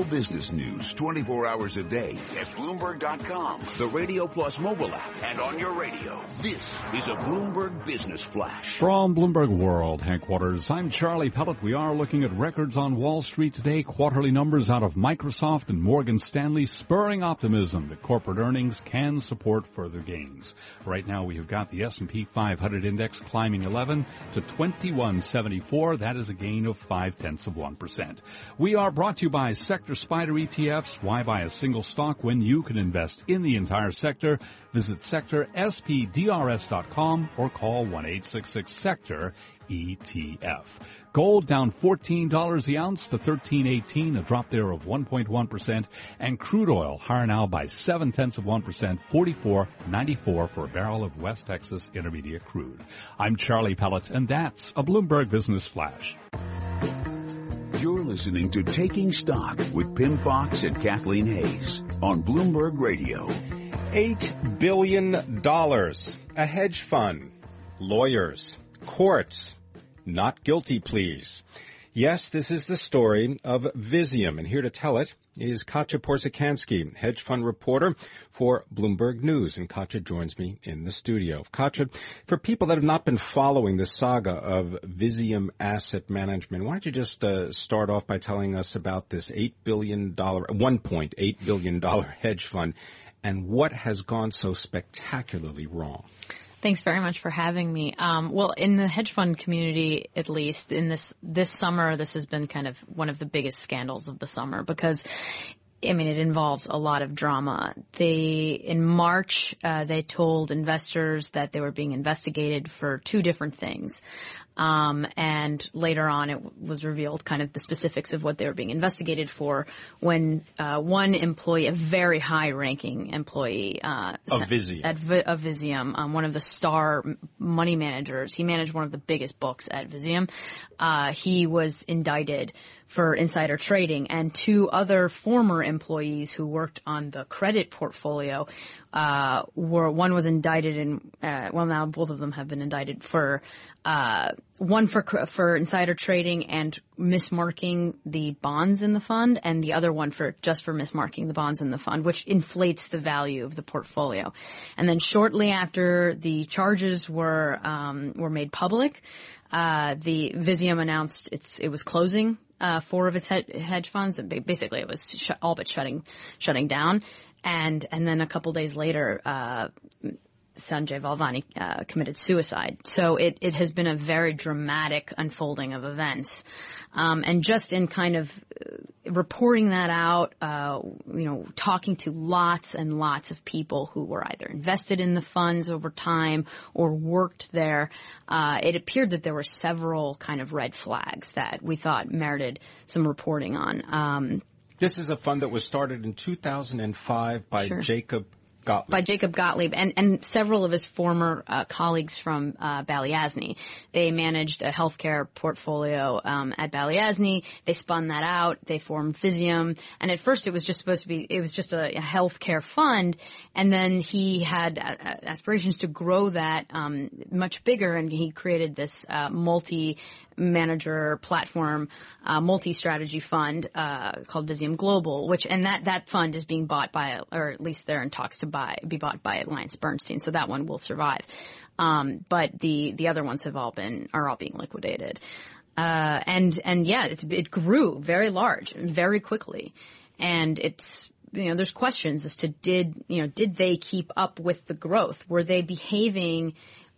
Global business news 24 hours a day at Bloomberg.com, the Radio Plus mobile app, and on your radio. This is a Bloomberg Business Flash. From Bloomberg World headquarters, I'm Charlie Pellet. We are looking at records on Wall Street today. Quarterly numbers out of Microsoft and Morgan Stanley spurring optimism that corporate earnings can support further gains. Right now we have got the S&P 500 index climbing 11 to 2174. That is a gain of 5 tenths of 1%. We are brought to you by Sector SPDR ETFs. Why buy a single stock when you can invest in the entire sector? Visit sectorspdrs.com or call 1-866-SECTOR ETF. Gold down $14 the ounce to 13.18, a drop there of 1.1%, and crude oil higher now by 7 tenths of 1%, 44.94 for a barrel of West Texas Intermediate crude. I'm Charlie Pellet, and that's a Bloomberg Business Flash. You're listening to Taking Stock with Pimm Fox and Kathleen Hays on Bloomberg Radio. $8 billion. A hedge fund. Lawyers. Courts. Not guilty pleas. Yes, this is the story of Visium, and here to tell it is Katia Porzecanski, hedge fund reporter for Bloomberg News. And Katia joins me in the studio. Katia, for people that have not been following the saga of Visium Asset Management, why don't you just uh, start off by telling us about this $8 billion, $1.8 billion hedge fund and what has gone so spectacularly wrong? Thanks very much for having me. Um, well, in the hedge fund community, at least in this this summer, this has been kind of one of the biggest scandals of the summer because I mean, it involves a lot of drama. They, in March, uh, they told investors that they were being investigated for two different things. Um, and later on, it was revealed kind of the specifics of what they were being investigated for when uh, one employee, a very high-ranking employee uh, at v- um, one of the star money managers, he managed one of the biggest books at Visium. Uh, he was indicted for insider trading, and two other former employees who worked on the credit portfolio uh, were one was indicted in uh, well now both of them have been indicted for uh, one for for insider trading and mismarking the bonds in the fund, and the other one for just for mismarking the bonds in the fund, which inflates the value of the portfolio. And then shortly after the charges were um, were made public, uh, the Visium announced it's it was closing uh, four of its hedge funds. Basically, it was sh- all but shutting shutting down. And and then a couple days later, uh, Sanjay Valvani uh, committed suicide. So it, it has been a very dramatic unfolding of events. Um, and just in kind of uh, reporting that out, uh, you know, talking to lots and lots of people who were either invested in the funds over time or worked there, uh, it appeared that there were several kind of red flags that we thought merited some reporting on. Um, this is a fund that was started in 2005 by sure. Jacob Gottlieb. by Jacob Gottlieb and, and several of his former uh, colleagues from uh. They managed a healthcare portfolio um, at Balyasny. They spun that out. They formed Visium, and at first it was just supposed to be it was just a, a healthcare fund, and then he had uh, aspirations to grow that um, much bigger, and he created this uh, multi manager platform uh, multi-strategy fund uh, called Visium Global, which and that that fund is being bought by, or at least they're in talks to buy be bought by Alliance Bernstein, so that one will survive. Um, but the the other ones have all been are all being liquidated, uh, and and yeah, it grew very large very quickly, and it's you know there's questions as to did you know did they keep up with the growth? Were they behaving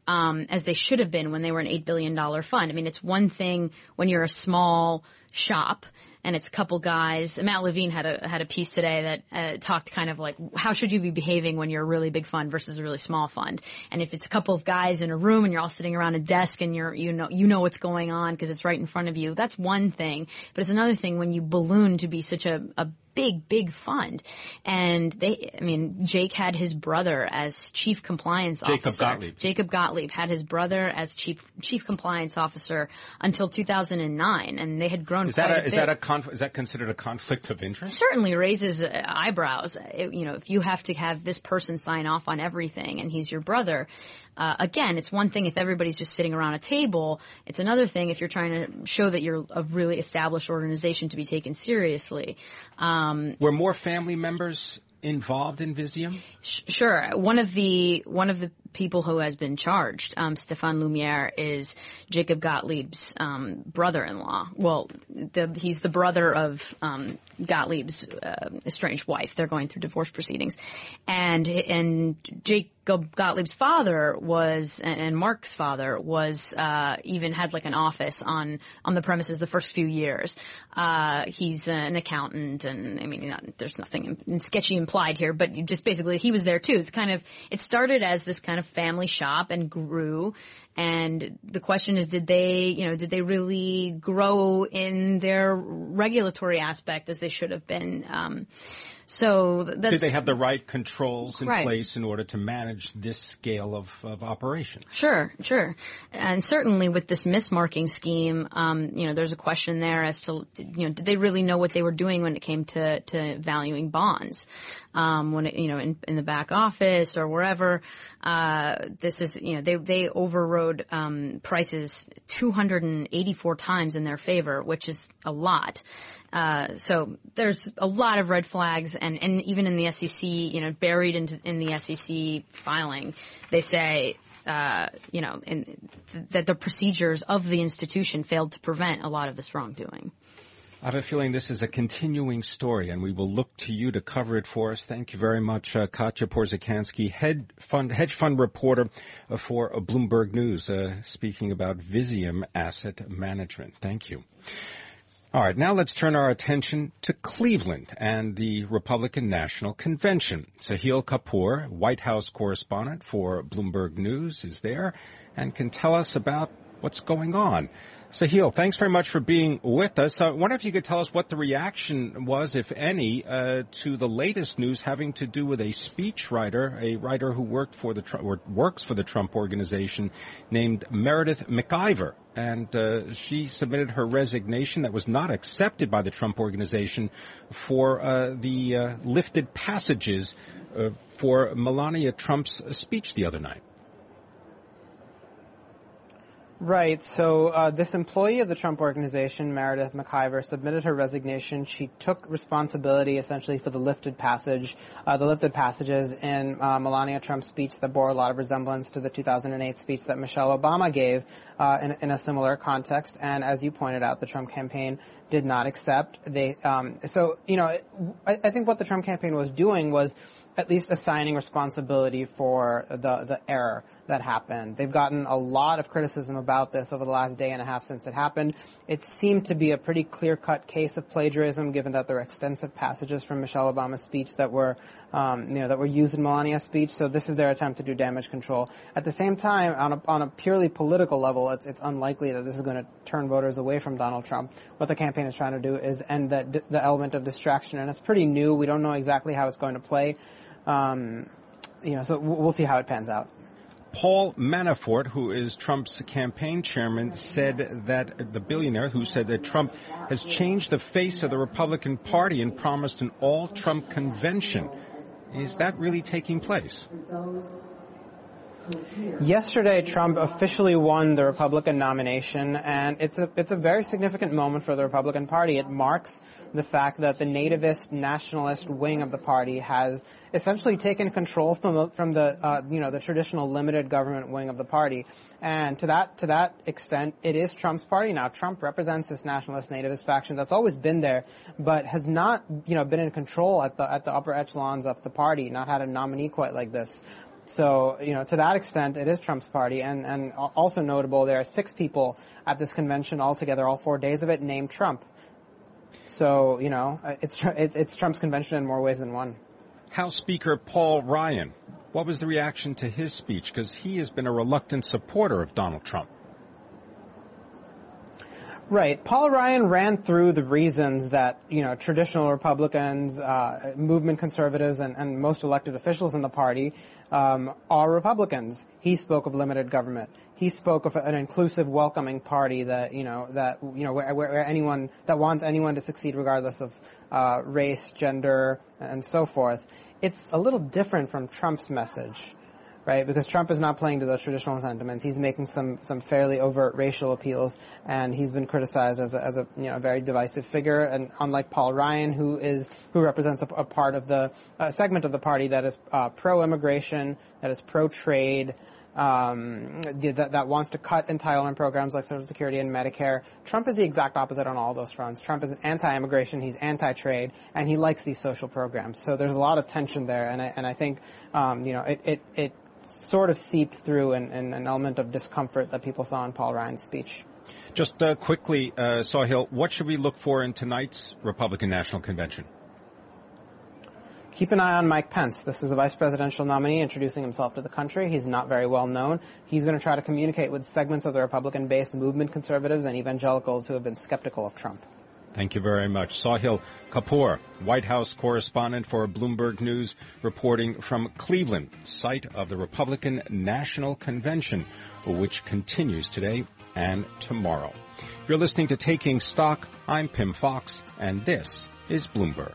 um, as they should have been when they were an $8 billion fund. I mean, it's one thing when you're a small shop and it's a couple guys. Matt Levine had a had a piece today that uh, talked kind of like how should you be behaving when you're a really big fund versus a really small fund, and if it's a couple of guys in a room and you're all sitting around a desk and you're you know you know what's going on because it's right in front of you. That's one thing, but it's another thing when you balloon to be such a, a big, big fund. And they, I mean, Jake had his brother as chief compliance officer. Jacob officer. Gottlieb. Jacob Gottlieb had his brother as chief chief compliance officer until 2009, and they had grown Is quite that a, a is that a conf- is that considered a conflict of interest? certainly raises uh, eyebrows. It- you know, if you have to have this person sign off on everything and he's your brother, uh, again, it's one thing if everybody's just sitting around a table. It's another thing if you're trying to show that you're a really established organization to be taken seriously. Um, Um, Were more family members involved in Visium? Sh- Sure. One of the one of the people who has been charged, um, Stefan Lumiere, is Jacob Gottlieb's um, brother-in-law. Well, the, he's the brother of um, Gottlieb's uh, estranged wife. They're going through divorce proceedings, and and Jacob Gottlieb's father was, and Mark's father was, uh, even had like an office on on the premises the first few years. Uh, he's an accountant, and I mean, not, there's nothing in, sketchy implied here, but just basically he was there too. It's kind of it started as this kind of family shop and grew. And the question is, did they, you know, did they really grow in their regulatory aspect as they should have been? Um, so that's Did they have the right controls in Right. place in order to manage this scale of, of operation? Sure, sure. And certainly with this mismarking scheme, um, you know, there's a question there as to, you know, did they really know what they were doing when it came to, to valuing bonds? Um, when it, you know, in, in the back office or wherever, uh, this is, you know, they, they overrode, um, prices 284 times in their favor, which is a lot. Uh, so there's a lot of red flags, and, and even in the SEC, you know, buried in the SEC filing, they say, uh, you know, in, th- that the procedures of the institution failed to prevent a lot of this wrongdoing. I have a feeling this is a continuing story, and we will look to you to cover it for us. Thank you very much, uh, Katia Porzecanski, head fund, hedge fund reporter uh, for uh, Bloomberg News, uh, speaking about Visium Asset Management. Thank you. All right, now let's turn our attention to Cleveland and the Republican National Convention. Sahil Kapur, White House correspondent for Bloomberg News, is there and can tell us about what's going on. Sahil, thanks very much for being with us. I wonder if you could tell us what the reaction was, if any, uh, to the latest news having to do with a speechwriter, a writer who worked for the or works for the Trump organization, named Meredith McIver, and uh, she submitted her resignation that was not accepted by the Trump organization for uh, the uh, lifted passages uh, for Melania Trump's speech the other night. Right. So uh, this employee of the Trump organization, Meredith McIver, submitted her resignation. She took responsibility essentially for the lifted passage, uh, the lifted passages in uh, Melania Trump's speech that bore a lot of resemblance to the 2008 speech that Michelle Obama gave uh, in, in a similar context. And as you pointed out, the Trump campaign did not accept. They um, so you know I, I think what the Trump campaign was doing was at least assigning responsibility for the the error that happened. They've gotten a lot of criticism about this over the last day and a half since it happened. It seemed to be a pretty clear-cut case of plagiarism, given that there were extensive passages from Michelle Obama's speech that were, um, you know, that were used in Melania's speech. So this is their attempt to do damage control. At the same time, on a, on a purely political level, it's it's unlikely that this is going to turn voters away from Donald Trump. What the campaign is trying to do is end the the element of distraction, and it's pretty new. We don't know exactly how it's going to play. Um, you know, so we'll see how it pans out. Paul Manafort, who is Trump's campaign chairman, said that the billionaire who said that Trump has changed the face of the Republican Party and promised an all-Trump convention. Is that really taking place? Yesterday, Trump officially won the Republican nomination, and it's a it's a very significant moment for the Republican Party. It marks the fact that the nativist nationalist wing of the party has essentially taken control from from the uh, you know the traditional limited government wing of the party, and to that to that extent, it is Trump's party now. Trump represents this nationalist nativist faction that's always been there, but has not you know been in control at the at the upper echelons of the party, not had a nominee quite like this. So, you know, to that extent, it is Trump's party. And, and also notable, there are six people at this convention altogether, all four days of it, named Trump. So, you know, uh, it's, it's Trump's convention in more ways than one. House Speaker Paul Ryan, what was the reaction to his speech? Because he has been a reluctant supporter of Donald Trump. Right. Paul Ryan ran through the reasons that, you know, traditional Republicans, uh, movement conservatives, and, and, most elected officials in the party um, are Republicans. He spoke of limited government. He spoke of an inclusive, welcoming party that, you know, that, you know, where, where anyone, that wants anyone to succeed regardless of uh, race, gender, and so forth. It's a little different from Trump's message right? Because Trump is not playing to those traditional sentiments. He's making some some fairly overt racial appeals, and he's been criticized as a, as a you know very divisive figure. And unlike Paul Ryan, who is who represents a, a part of the segment of the party that is uh, pro-immigration, that is pro-trade. Um, that, that wants to cut entitlement programs like Social Security and Medicare. Trump is the exact opposite on all those fronts. Trump is an anti-immigration, he's anti-trade, and he likes these social programs. So there's a lot of tension there, and I, and I think, um, you know, it, it, it sort of seeped through in, in, an element of discomfort that people saw in Paul Ryan's speech. Just uh, quickly, uh, Sahil, what should we look for in tonight's Republican National Convention? Keep an eye on Mike Pence. This is the vice presidential nominee introducing himself to the country. He's not very well known. He's going to try to communicate with segments of the Republican base, movement conservatives, and evangelicals who have been skeptical of Trump. Thank you very much. Sahil Kapur, White House correspondent for Bloomberg News, reporting from Cleveland, site of the Republican National Convention, which continues today and tomorrow. You're listening to Taking Stock. I'm Pimm Fox, and this is Bloomberg.